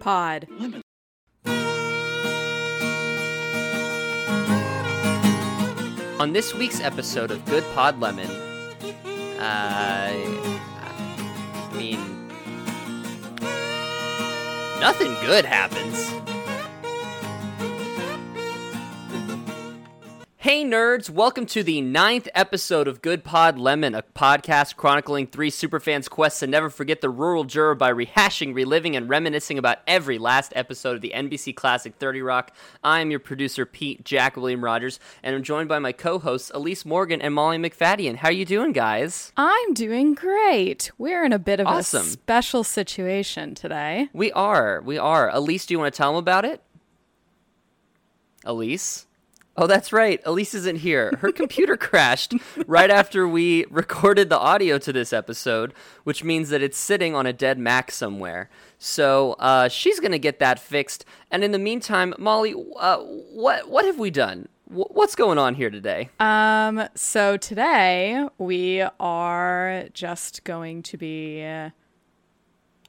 Pod. lemon. On this week's episode of Good Pod Lemon, uh, I mean, nothing good happens. Hey nerds, welcome to the ninth episode of Good Pod Lemon, a podcast chronicling three superfans' quests to never forget the rural juror by rehashing, reliving, and reminiscing about every last episode of the NBC classic 30 Rock. I am your producer, Pete Jack William Rogers, and I'm joined by my co-hosts, Elise Morgan and Molly McFadden. How are you doing, guys? I'm doing great. We're in a bit of Awesome. a special situation today. We are, we are. Elise, do you want to tell them about it? Elise? Oh, that's right. Elise isn't here. Her computer crashed right after we recorded the audio to this episode, which means that it's sitting on a dead Mac somewhere. So uh, she's going to get that fixed. And in the meantime, Molly, uh, what what have we done? Wh- What's going on here today? Um, so today we are just going to be uh,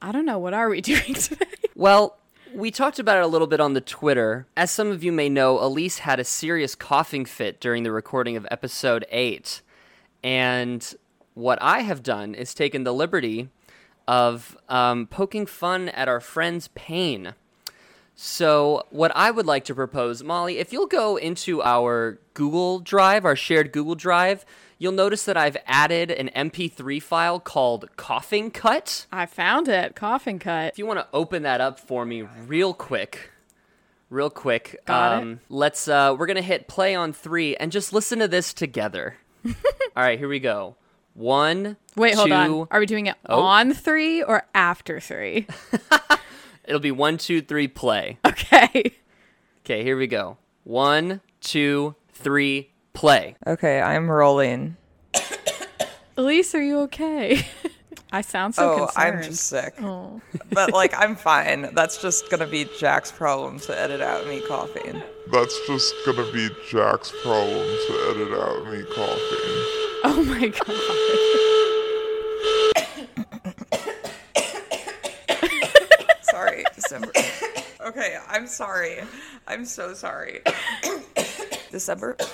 I don't know, what are we doing today? Well, we talked about it a little bit on the Twitter. As some of you may know, Elise had a serious coughing fit during the recording of episode 8. And what I have done is taken the liberty of um, poking fun at our friend's pain. So, what I would like to propose, Molly, if you'll go into our Google Drive, our shared Google Drive, you'll notice that I've added an MP3 file called Coughing Cut. I found it. Coughing cut. If you want to open that up for me real quick, real quick, um, it. let's. Uh, we're gonna hit play on three and just listen to this together. All right, here we go. One. Wait, hold two- on. Are we doing it Oh. on 3 or after 3? It'll be one, two, three, play. Okay. Okay, here we go. One, two, three, play. Okay, I'm rolling. Elise, are you okay? I sound so oh, concerned. I'm just sick. Oh. But like I'm fine. That's just gonna be Jack's problem to edit out me coughing. That's just gonna be Jack's problem to edit out me coughing. Oh my god. Sorry, December. Okay, I'm sorry. I'm so sorry. December.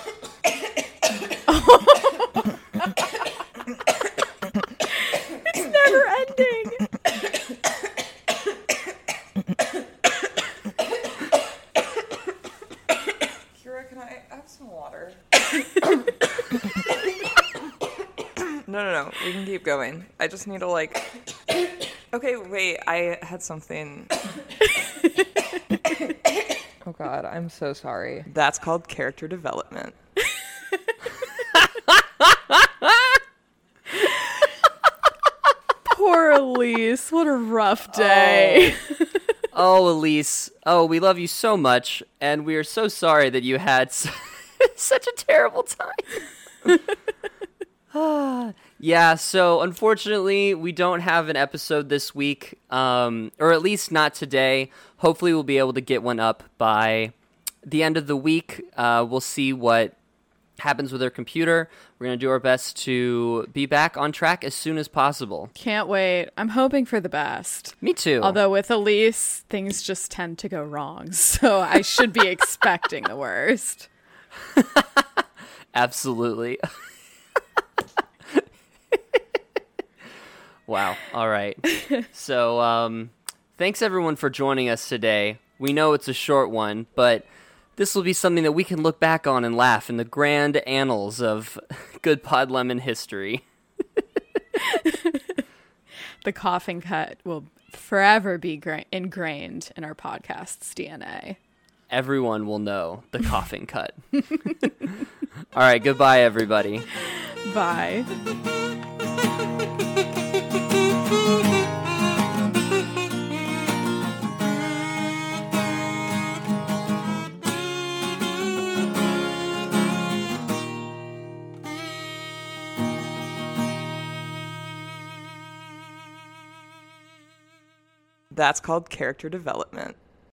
It's never ending. Kira, can I have some water? no, no, no. We can keep going. I just need to like. Okay, wait. I had something. Oh God, I'm so sorry. That's called character development. Poor Elise. What a rough oh. day. Oh, Elise. Oh, we love you so much, and we are so sorry that you had such a terrible time. Ah, yeah, so unfortunately, we don't have an episode this week, um, or at least not today. Hopefully, we'll be able to get one up by the end of the week. Uh, we'll see what happens with our computer. We're going to do our best to be back on track as soon as possible. Can't wait. I'm hoping for the best. Me too. Although with Elise, things just tend to go wrong. So I should be expecting the worst. Absolutely. wow. All right. So, um, thanks everyone for joining us today. We know it's a short one, but this will be something that we can look back on and laugh in the grand annals of Good Pod Lemon history. The coughing cut will forever be gra- ingrained in our podcast's DNA. Everyone will know the coughing cut. All right. Goodbye, everybody. Bye. That's called character development.